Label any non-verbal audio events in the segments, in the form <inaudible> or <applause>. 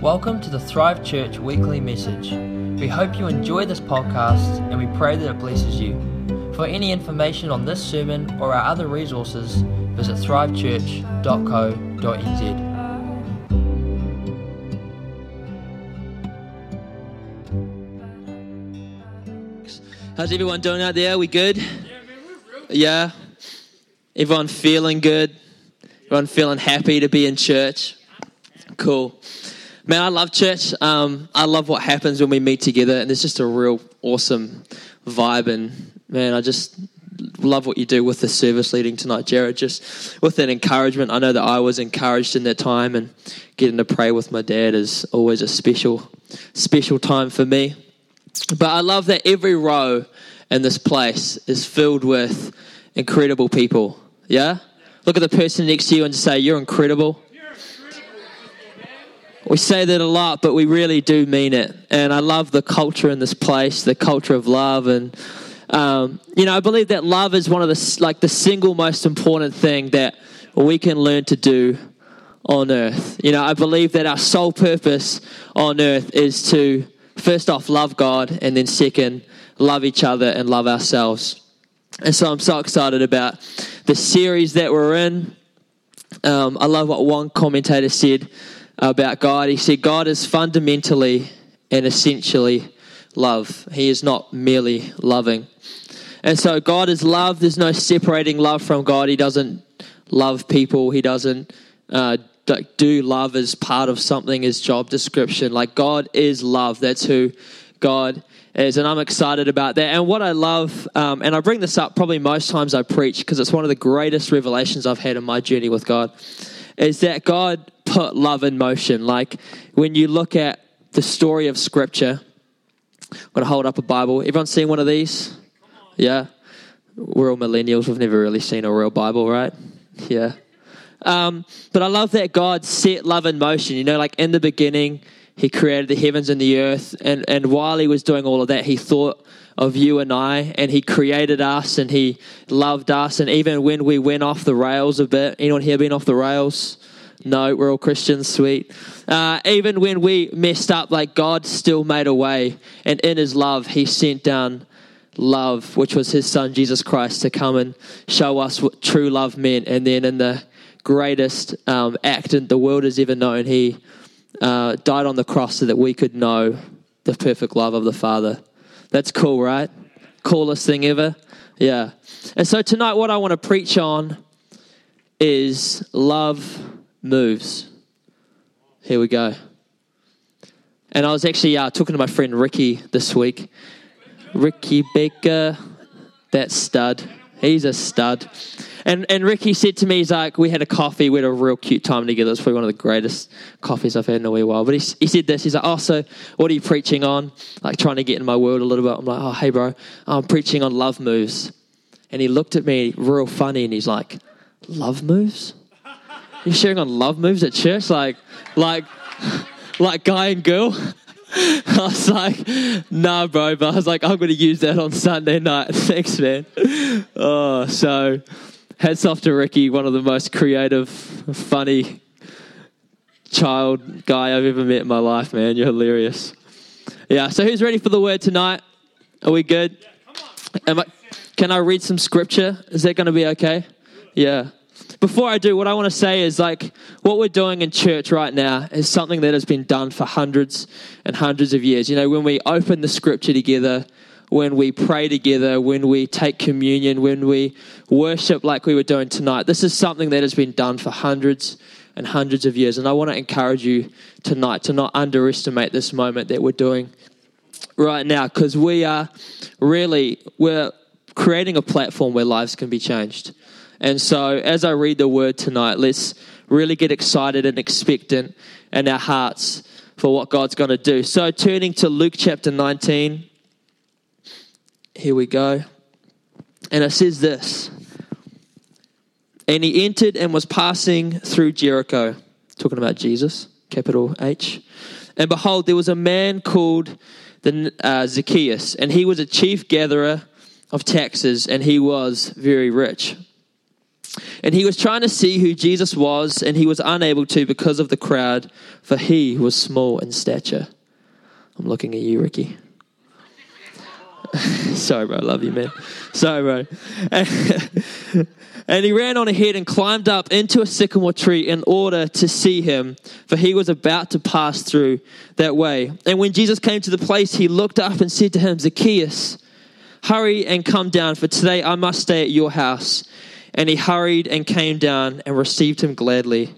Welcome to the Thrive Church weekly message. We hope you enjoy this podcast and we pray that it blesses you. For any information on this sermon or our other resources, visit thrivechurch.co.nz. How's everyone doing out there? We good? Yeah. Everyone feeling good? Everyone feeling happy to be in church? Cool. Man, I love church. Um, I love what happens when we meet together, and there's just a real awesome vibe. And man, I just love what you do with the service leading tonight, Jared. Just with that encouragement, I know that I was encouraged in that time, and getting to pray with my dad is always a special, special time for me. But I love that every row in this place is filled with incredible people. Yeah? Look at the person next to you and say, You're incredible. We say that a lot, but we really do mean it. And I love the culture in this place, the culture of love. And, um, you know, I believe that love is one of the, like, the single most important thing that we can learn to do on earth. You know, I believe that our sole purpose on earth is to, first off, love God, and then second, love each other and love ourselves. And so I'm so excited about the series that we're in. Um, I love what one commentator said about God. He said, God is fundamentally and essentially love, He is not merely loving. And so God is love. There's no separating love from God. He doesn't love people, He doesn't. Uh, do love as part of something, his job description. Like God is love. That's who God is. And I'm excited about that. And what I love, um, and I bring this up probably most times I preach because it's one of the greatest revelations I've had in my journey with God, is that God put love in motion. Like when you look at the story of Scripture, I'm going to hold up a Bible. Everyone seen one of these? Yeah. We're all millennials. We've never really seen a real Bible, right? Yeah. Um, but I love that God set love in motion. You know, like in the beginning, He created the heavens and the earth. And, and while He was doing all of that, He thought of you and I, and He created us and He loved us. And even when we went off the rails a bit, anyone here been off the rails? No, we're all Christians, sweet. Uh, even when we messed up, like God still made a way. And in His love, He sent down love, which was His Son, Jesus Christ, to come and show us what true love meant. And then in the greatest um, act in the world has ever known, He uh, died on the cross so that we could know the perfect love of the Father. That's cool, right? Coolest thing ever. Yeah. And so tonight, what I want to preach on is love moves. Here we go. And I was actually uh, talking to my friend Ricky this week. Ricky Baker, that stud. He's a stud. And and Ricky said to me, he's like, we had a coffee, we had a real cute time together. It's probably one of the greatest coffees I've had in a wee while. But he, he said this, he's like, oh, so what are you preaching on? Like trying to get in my world a little bit. I'm like, oh, hey, bro, I'm preaching on love moves. And he looked at me real funny and he's like, love moves? You're sharing on love moves at church? Like, like, like guy and girl? <laughs> I was like, nah, bro, but I was like, I'm going to use that on Sunday night. <laughs> Thanks, man. Oh, so hats off to Ricky, one of the most creative, funny child guy I've ever met in my life, man. You're hilarious. Yeah, so who's ready for the word tonight? Are we good? Am I, can I read some scripture? Is that going to be okay? Yeah before I do, what I want to say is like what we're doing in church right now is something that has been done for hundreds and hundreds of years. You know, when we open the scripture together, when we pray together, when we take communion, when we worship like we were doing tonight, this is something that has been done for hundreds and hundreds of years. And I want to encourage you tonight to not underestimate this moment that we're doing right now because we are really we're creating a platform where lives can be changed. And so, as I read the word tonight, let's really get excited and expectant in our hearts for what God's going to do. So, turning to Luke chapter 19, here we go. And it says this And he entered and was passing through Jericho, talking about Jesus, capital H. And behold, there was a man called the, uh, Zacchaeus, and he was a chief gatherer of taxes, and he was very rich. And he was trying to see who Jesus was, and he was unable to because of the crowd, for he was small in stature. I'm looking at you, Ricky. <laughs> Sorry, bro. I love you, man. Sorry, bro. <laughs> and he ran on ahead and climbed up into a sycamore tree in order to see him, for he was about to pass through that way. And when Jesus came to the place, he looked up and said to him, Zacchaeus, hurry and come down, for today I must stay at your house. And he hurried and came down and received him gladly.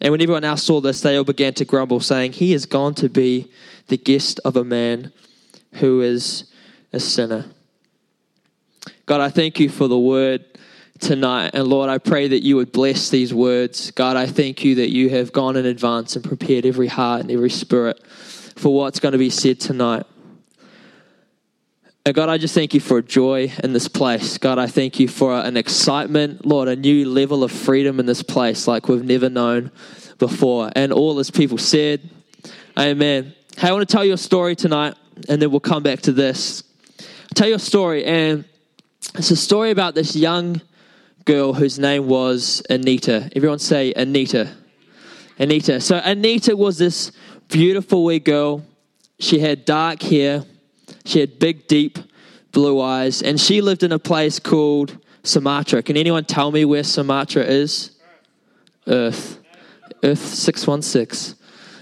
And when everyone else saw this, they all began to grumble, saying, He has gone to be the guest of a man who is a sinner. God, I thank you for the word tonight. And Lord, I pray that you would bless these words. God, I thank you that you have gone in advance and prepared every heart and every spirit for what's going to be said tonight. And God, I just thank you for joy in this place. God, I thank you for an excitement, Lord, a new level of freedom in this place like we've never known before. And all as people said, Amen. Hey, I want to tell you a story tonight, and then we'll come back to this. Tell you a story, and it's a story about this young girl whose name was Anita. Everyone say Anita. Anita. So, Anita was this beautiful wee girl. She had dark hair she had big, deep blue eyes, and she lived in a place called Sumatra. Can anyone tell me where Sumatra is? Earth. Earth 616.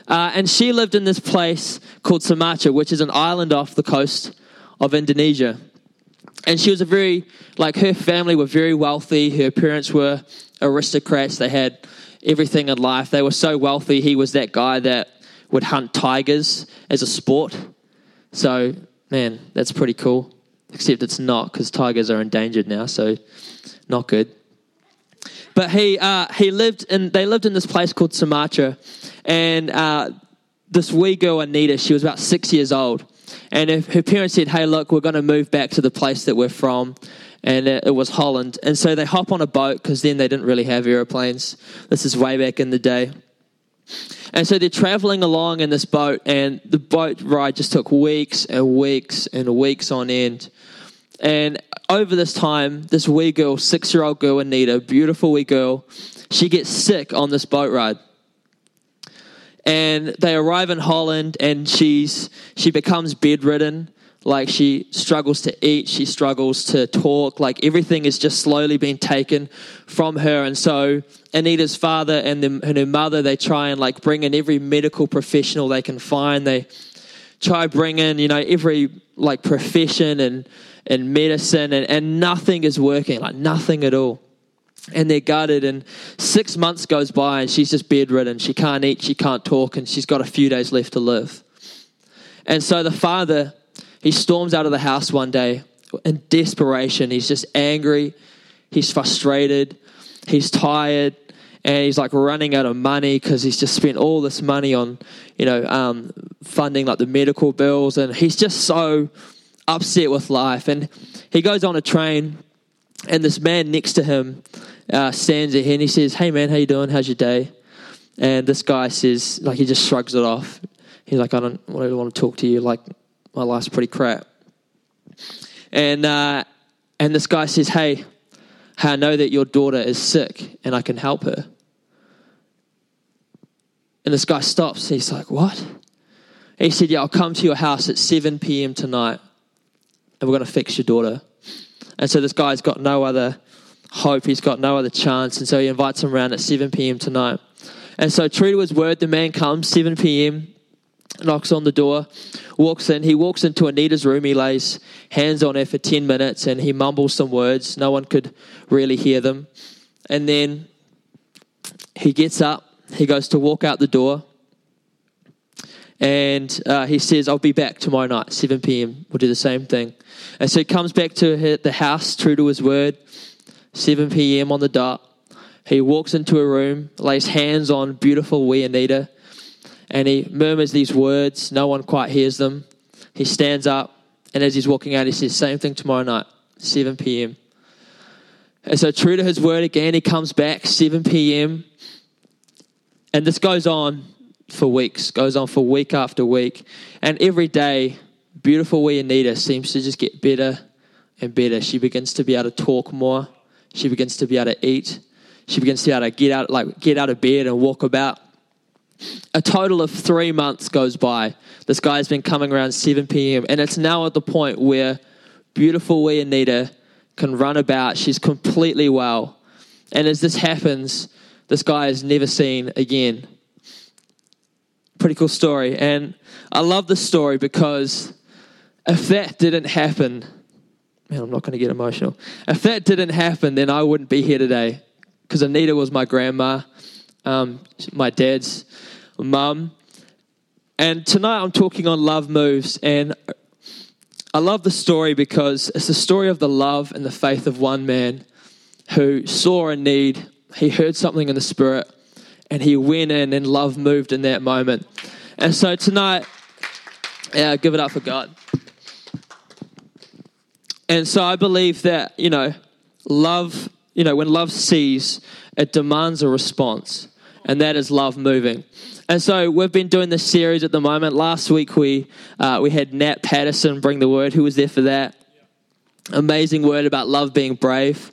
Uh, and she lived in this place called Sumatra, which is an island off the coast of Indonesia. And she was a very, like, her family were very wealthy. Her parents were aristocrats. They had everything in life. They were so wealthy. He was that guy that would hunt tigers as a sport. So Man, that's pretty cool. Except it's not because tigers are endangered now, so not good. But he uh, he lived in they lived in this place called Sumatra, and uh, this wee girl Anita, she was about six years old, and her parents said, "Hey, look, we're going to move back to the place that we're from." and it, was Holland. And so they hop on a boat because then they didn't really have airplanes. This is way back in the day. And so they're traveling along in this boat, and the boat ride just took weeks and weeks and weeks on end. And over this time, this wee girl, six year old girl, Anita, beautiful wee girl, she gets sick on this boat ride. And they arrive in Holland, and she's she becomes bedridden like she struggles to eat, she struggles to talk, like everything is just slowly being taken from her. And so Anita's father and, and her mother, they try and like bring in every medical professional they can find. They try bring in, you know, every like profession and, and medicine and, and nothing is working, like nothing at all. And they're gutted and six months goes by and she's just bedridden. She can't eat, she can't talk, and she's got a few days left to live. And so the father he storms out of the house one day in desperation. He's just angry, he's frustrated, he's tired, and he's like running out of money because he's just spent all this money on, you know, um, funding like the medical bills, and he's just so upset with life. And he goes on a train, and this man next to him uh, stands there and he says, "Hey man, how you doing? How's your day?" And this guy says, like, he just shrugs it off. He's like, "I don't, I want to talk to you. Like, my life's pretty crap. And, uh, and this guy says, hey, I know that your daughter is sick and I can help her. And this guy stops. He's like, what? he said, yeah, I'll come to your house at 7 p.m. tonight and we're going to fix your daughter. And so this guy's got no other hope. He's got no other chance. And so he invites him around at 7 p.m. tonight. And so, true to his word, the man comes 7 p.m knocks on the door, walks in. He walks into Anita's room. He lays hands on her for 10 minutes and he mumbles some words. No one could really hear them. And then he gets up, he goes to walk out the door, and uh, he says, I'll be back tomorrow night, 7 p.m. We'll do the same thing. And so he comes back to the house, true to his word, 7 p.m. on the dot. He walks into a room, lays hands on beautiful wee Anita, and he murmurs these words. No one quite hears them. He stands up, and as he's walking out, he says, Same thing tomorrow night, 7 p.m. And so, true to his word again, he comes back, 7 p.m. And this goes on for weeks, goes on for week after week. And every day, beautiful wee Anita seems to just get better and better. She begins to be able to talk more. She begins to be able to eat. She begins to be able to get out, like get out of bed and walk about. A total of three months goes by. This guy's been coming around 7 p.m. and it's now at the point where beautiful wee Anita can run about. She's completely well. And as this happens, this guy is never seen again. Pretty cool story. And I love this story because if that didn't happen, man, I'm not going to get emotional. If that didn't happen, then I wouldn't be here today because Anita was my grandma, um, my dad's mum. And tonight I'm talking on love moves. And I love the story because it's the story of the love and the faith of one man who saw a need, he heard something in the spirit, and he went in and love moved in that moment. And so tonight, yeah, give it up for God. And so I believe that, you know, love, you know, when love sees, it demands a response, and that is love moving. And so we've been doing this series at the moment. Last week we uh, we had Nat Patterson bring the word. Who was there for that? Amazing word about love being brave,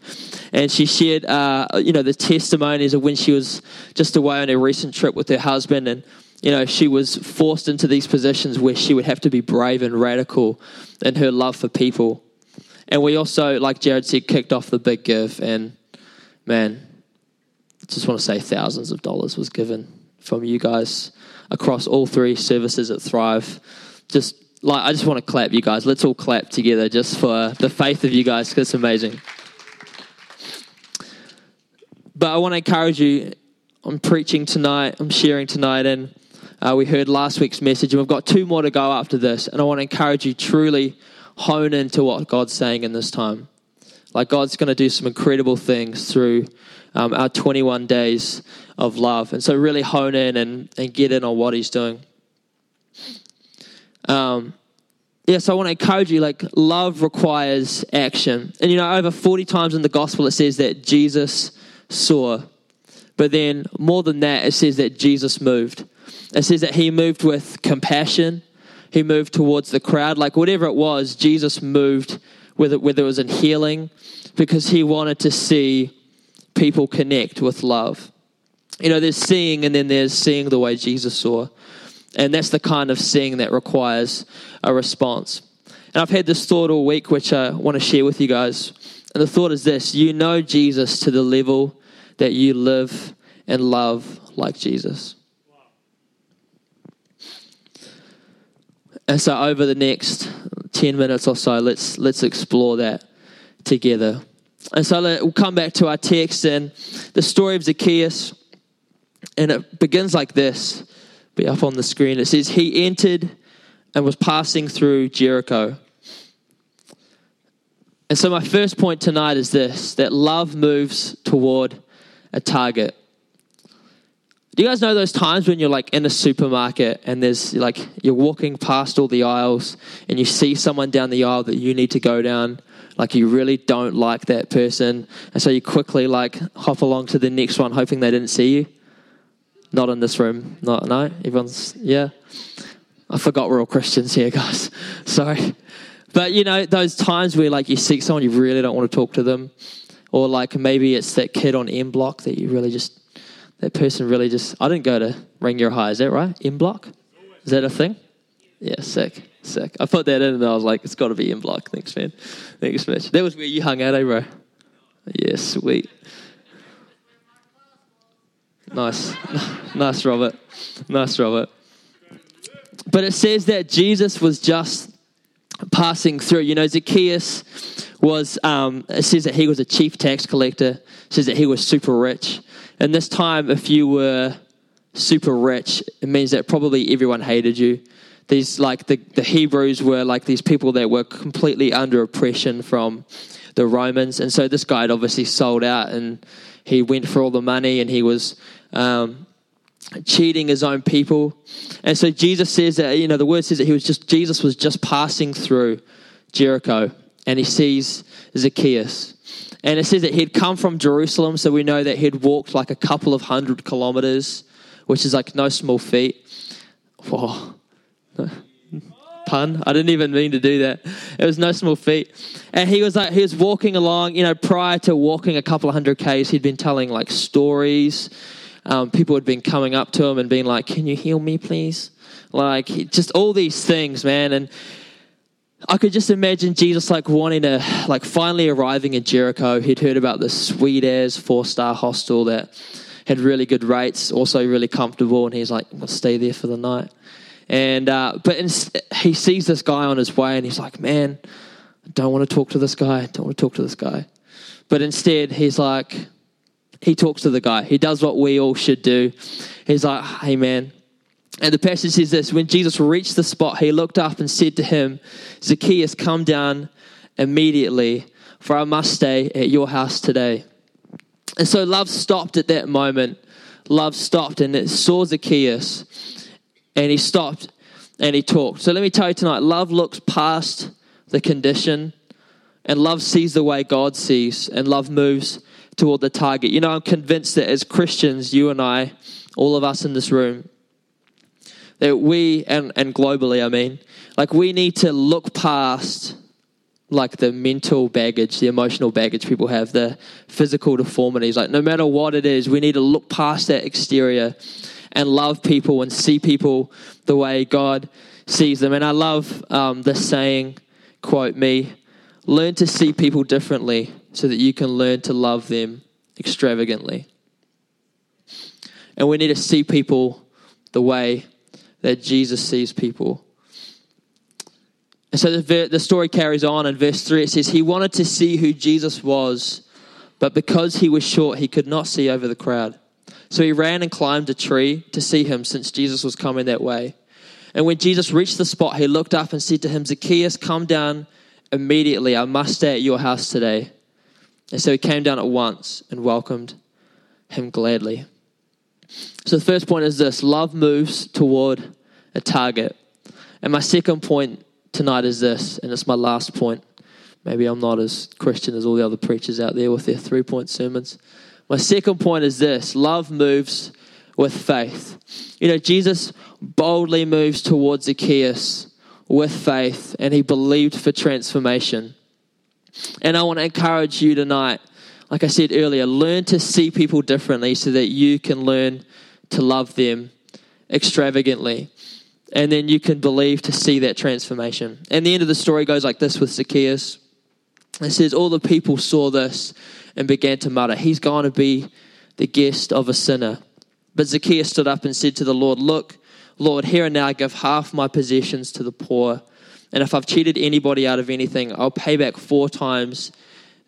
and she shared uh, you know the testimonies of when she was just away on a recent trip with her husband, and you know she was forced into these positions where she would have to be brave and radical in her love for people. And we also, like Jared said, kicked off the big give. And man, just want to say thousands of dollars was given from you guys across all three services at Thrive. Just like, I just want to clap you guys. Let's all clap together just for the faith of you guys because it's amazing. But I want to encourage you. I'm preaching tonight, I'm sharing tonight, and uh, we heard last week's message, and we've got two more to go after this. And I want to encourage you truly hone into what God's saying in this time. Like God's going to do some incredible things through um, our 21 days of love. And so really hone in and, and get in on what he's doing. Um, yeah, so I want to encourage you like, love requires action. And you know, over 40 times in the gospel, it says that Jesus saw. But then more than that, it says that Jesus moved. It says that he moved with compassion, he moved towards the crowd. Like whatever it was, Jesus moved, whether, whether it was in healing, because he wanted to see people connect with love. You know, there's seeing and then there's seeing the way Jesus saw. And that's the kind of seeing that requires a response. And I've had this thought all week, which I want to share with you guys. And the thought is this you know Jesus to the level that you live and love like Jesus. And so over the next 10 minutes or so, let's, let's explore that together. And so we'll come back to our text and the story of Zacchaeus. And it begins like this. Be up on the screen. It says, He entered and was passing through Jericho. And so, my first point tonight is this that love moves toward a target. Do you guys know those times when you're like in a supermarket and there's like you're walking past all the aisles and you see someone down the aisle that you need to go down? Like you really don't like that person, and so you quickly like hop along to the next one, hoping they didn't see you. Not in this room. Not no. Everyone's yeah. I forgot we're all Christians here, guys. <laughs> Sorry, but you know those times where like you see someone you really don't want to talk to them, or like maybe it's that kid on M Block that you really just that person really just. I didn't go to Rangiora High. Is that right? In Block. Is that a thing? Yeah, sick. Sick. I put that in and I was like, it's got to be in Block. Thanks, man. Thanks, Mitch. That was where you hung out, eh, bro? Yeah, sweet. Nice. <laughs> nice, Robert. Nice, Robert. But it says that Jesus was just passing through. You know, Zacchaeus was, um, it says that he was a chief tax collector, it says that he was super rich. And this time, if you were super rich, it means that probably everyone hated you. These, like, the, the Hebrews were like these people that were completely under oppression from the Romans. And so this guy had obviously sold out and he went for all the money and he was um, cheating his own people. And so Jesus says that, you know, the word says that he was just, Jesus was just passing through Jericho and he sees Zacchaeus. And it says that he'd come from Jerusalem, so we know that he'd walked like a couple of hundred kilometers, which is like no small feat. Whoa. pun. I didn't even mean to do that. It was no small feat. And he was like, he was walking along, you know, prior to walking a couple of hundred Ks, he'd been telling like stories. Um, people had been coming up to him and being like, can you heal me, please? Like, just all these things, man. And I could just imagine Jesus like wanting to, like, finally arriving in Jericho. He'd heard about this sweet airs four star hostel that had really good rates, also really comfortable. And he's like, I'm going to stay there for the night. And uh, but in, he sees this guy on his way, and he's like, "Man, I don't want to talk to this guy. I don't want to talk to this guy." But instead, he's like, he talks to the guy. He does what we all should do. He's like, "Hey, man." And the passage says this: When Jesus reached the spot, he looked up and said to him, "Zacchaeus, come down immediately, for I must stay at your house today." And so love stopped at that moment. Love stopped and it saw Zacchaeus and he stopped and he talked. So let me tell you tonight love looks past the condition, and love sees the way God sees, and love moves toward the target. You know, I'm convinced that as Christians, you and I, all of us in this room, that we, and, and globally, I mean, like we need to look past like the mental baggage, the emotional baggage people have, the physical deformities. Like, no matter what it is, we need to look past that exterior and love people and see people the way God sees them. And I love um, this saying, quote me, learn to see people differently so that you can learn to love them extravagantly. And we need to see people the way that Jesus sees people. And so the, the story carries on in verse 3. It says, He wanted to see who Jesus was, but because he was short, he could not see over the crowd. So he ran and climbed a tree to see him since Jesus was coming that way. And when Jesus reached the spot, he looked up and said to him, Zacchaeus, come down immediately. I must stay at your house today. And so he came down at once and welcomed him gladly. So the first point is this love moves toward a target. And my second point tonight is this, and it's my last point. Maybe I'm not as Christian as all the other preachers out there with their three point sermons. My second point is this love moves with faith. You know, Jesus boldly moves towards Zacchaeus with faith, and he believed for transformation. And I want to encourage you tonight, like I said earlier, learn to see people differently so that you can learn to love them extravagantly. And then you can believe to see that transformation. And the end of the story goes like this with Zacchaeus. It says, All the people saw this and began to mutter, He's going to be the guest of a sinner. But Zacchaeus stood up and said to the Lord, Look, Lord, here and now I give half my possessions to the poor. And if I've cheated anybody out of anything, I'll pay back four times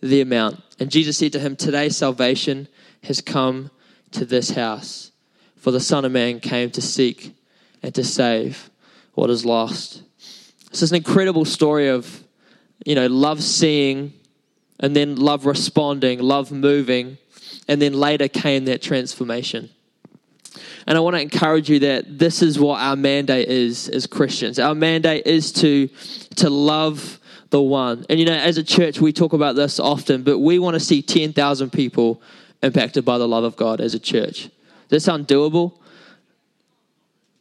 the amount. And Jesus said to him, Today salvation has come to this house, for the Son of Man came to seek and to save what is lost. This is an incredible story of, you know, love seeing and then love responding, love moving, and then later came that transformation. And I want to encourage you that this is what our mandate is as Christians. Our mandate is to, to love the one. And you know, as a church, we talk about this often, but we want to see 10,000 people impacted by the love of God as a church. Does that sound doable?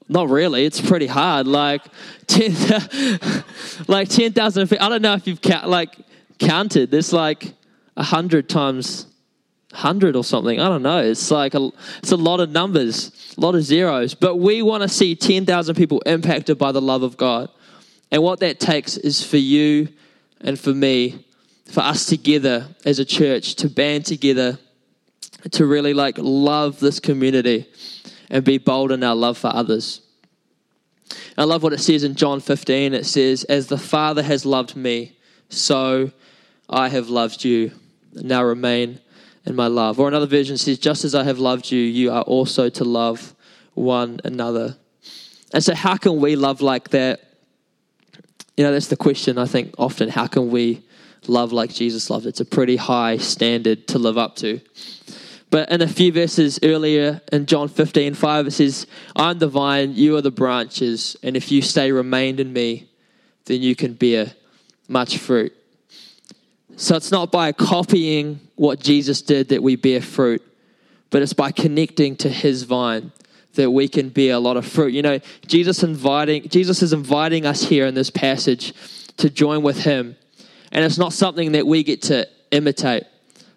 Not really. It's pretty hard. Like <laughs> 10, like 10,000. I don't know if you've count, like counted. There's like a hundred times hundred or something. I don't know. It's like a, it's a lot of numbers, a lot of zeros. But we want to see ten thousand people impacted by the love of God, and what that takes is for you and for me, for us together as a church to band together, to really like love this community, and be bold in our love for others. I love what it says in John 15. It says, As the Father has loved me, so I have loved you. Now remain in my love. Or another version says, Just as I have loved you, you are also to love one another. And so, how can we love like that? You know, that's the question I think often. How can we love like Jesus loved? It's a pretty high standard to live up to. But in a few verses earlier in John 15, 5, it says, I'm the vine, you are the branches, and if you stay remained in me, then you can bear much fruit. So it's not by copying what Jesus did that we bear fruit, but it's by connecting to his vine that we can bear a lot of fruit. You know, Jesus inviting Jesus is inviting us here in this passage to join with him. And it's not something that we get to imitate,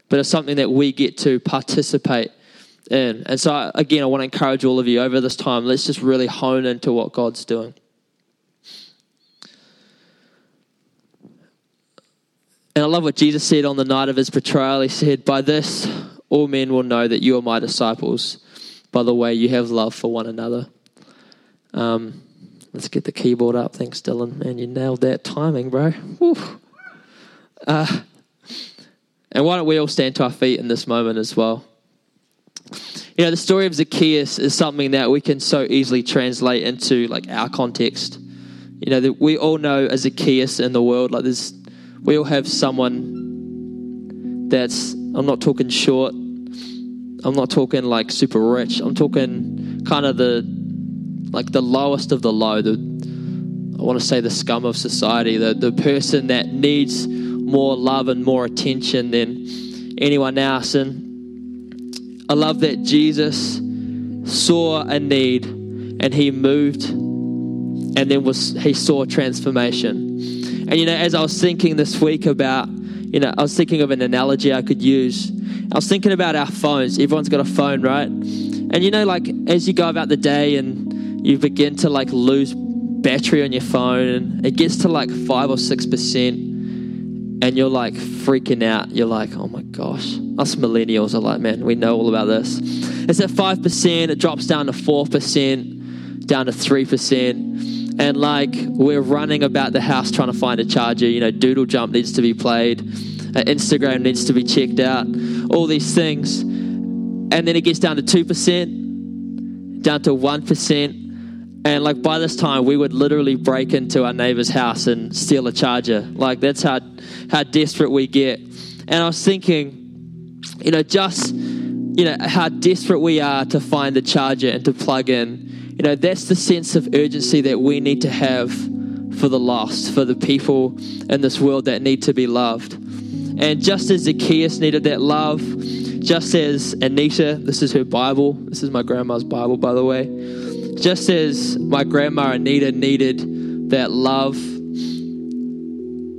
but it's something that we get to participate in. And so again, I want to encourage all of you over this time, let's just really hone into what God's doing. And I love what Jesus said on the night of his betrayal. He said, By this, all men will know that you are my disciples, by the way you have love for one another. Um, let's get the keyboard up. Thanks, Dylan. Man, you nailed that timing, bro. Uh, and why don't we all stand to our feet in this moment as well? You know, the story of Zacchaeus is something that we can so easily translate into like our context. You know, that we all know a Zacchaeus in the world. Like, there's we all have someone that's, I'm not talking short, I'm not talking like super rich, I'm talking kind of the, like the lowest of the low, the, I want to say the scum of society, the, the person that needs more love and more attention than anyone else. And I love that Jesus saw a need and he moved and then was he saw transformation. And you know, as I was thinking this week about, you know, I was thinking of an analogy I could use. I was thinking about our phones. Everyone's got a phone, right? And you know, like as you go about the day and you begin to like lose battery on your phone and it gets to like five or six percent and you're like freaking out. You're like, oh my gosh. Us millennials are like, man, we know all about this. It's at 5%, it drops down to 4%, down to 3% and like we're running about the house trying to find a charger. You know, Doodle Jump needs to be played, uh, Instagram needs to be checked out, all these things. And then it gets down to 2%, down to 1%. And like by this time, we would literally break into our neighbor's house and steal a charger. Like that's how, how desperate we get. And I was thinking, you know, just, you know, how desperate we are to find the charger and to plug in you know, that's the sense of urgency that we need to have for the lost, for the people in this world that need to be loved. And just as Zacchaeus needed that love, just as Anita, this is her Bible, this is my grandma's Bible, by the way, just as my grandma Anita needed that love,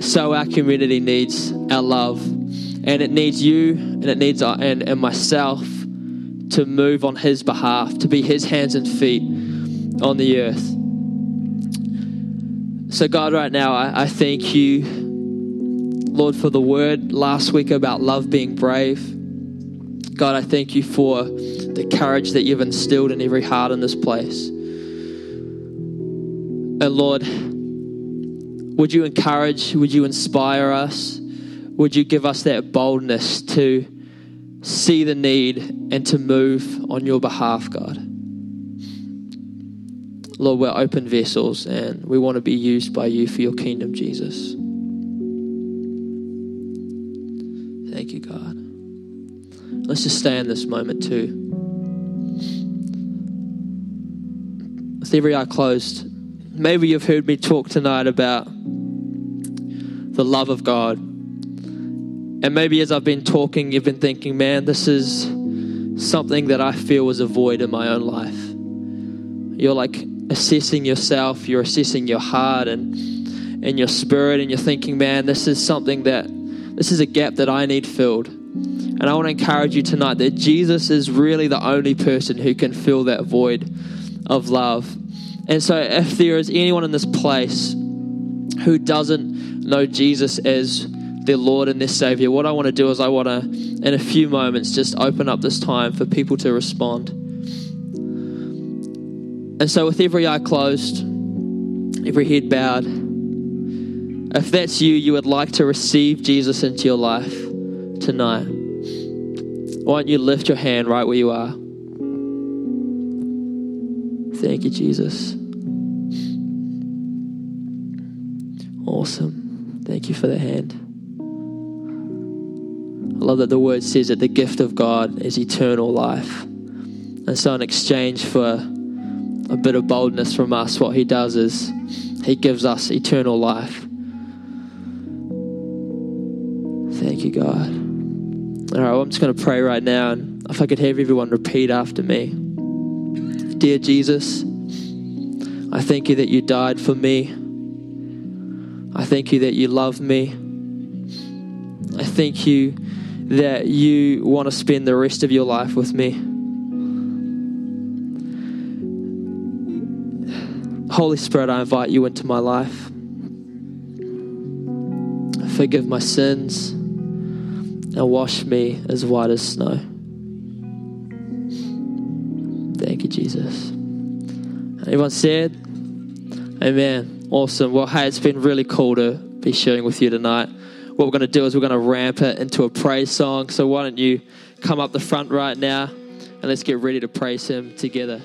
so our community needs our love. And it needs you and it needs uh, and, and myself to move on his behalf, to be his hands and feet on the earth. So, God, right now, I, I thank you, Lord, for the word last week about love being brave. God, I thank you for the courage that you've instilled in every heart in this place. And Lord, would you encourage, would you inspire us? Would you give us that boldness to see the need and to move on your behalf, God? Lord, we're open vessels and we want to be used by you for your kingdom, Jesus. Thank you, God. Let's just stay in this moment too. With every eye closed, maybe you've heard me talk tonight about the love of God. And maybe as I've been talking, you've been thinking, man, this is something that I feel was a void in my own life. You're like, assessing yourself, you're assessing your heart and and your spirit, and you're thinking, man, this is something that this is a gap that I need filled. And I want to encourage you tonight that Jesus is really the only person who can fill that void of love. And so, if there is anyone in this place who doesn't know Jesus as their Lord and their Savior, what I want to do is I want to, in a few moments, just open up this time for people to respond. And so, with every eye closed, every head bowed, if that's you, you would like to receive Jesus into your life tonight, why don't you lift your hand right where you are? Thank you, Jesus. Awesome. Thank you for the hand. I love that the word says that the gift of God is eternal life. And so, in exchange for a bit of boldness from us, what He does is He gives us eternal life. Thank you, God. All right, well, I'm just going to pray right now, and if I could have everyone repeat after me dear Jesus, I thank you that you died for me. I thank you that you love me. I thank you that you want to spend the rest of your life with me. Holy Spirit, I invite you into my life. Forgive my sins and wash me as white as snow. Thank you, Jesus. Everyone said, Amen. Awesome. Well, hey, it's been really cool to be sharing with you tonight. What we're going to do is we're going to ramp it into a praise song. So why don't you come up the front right now and let's get ready to praise Him together.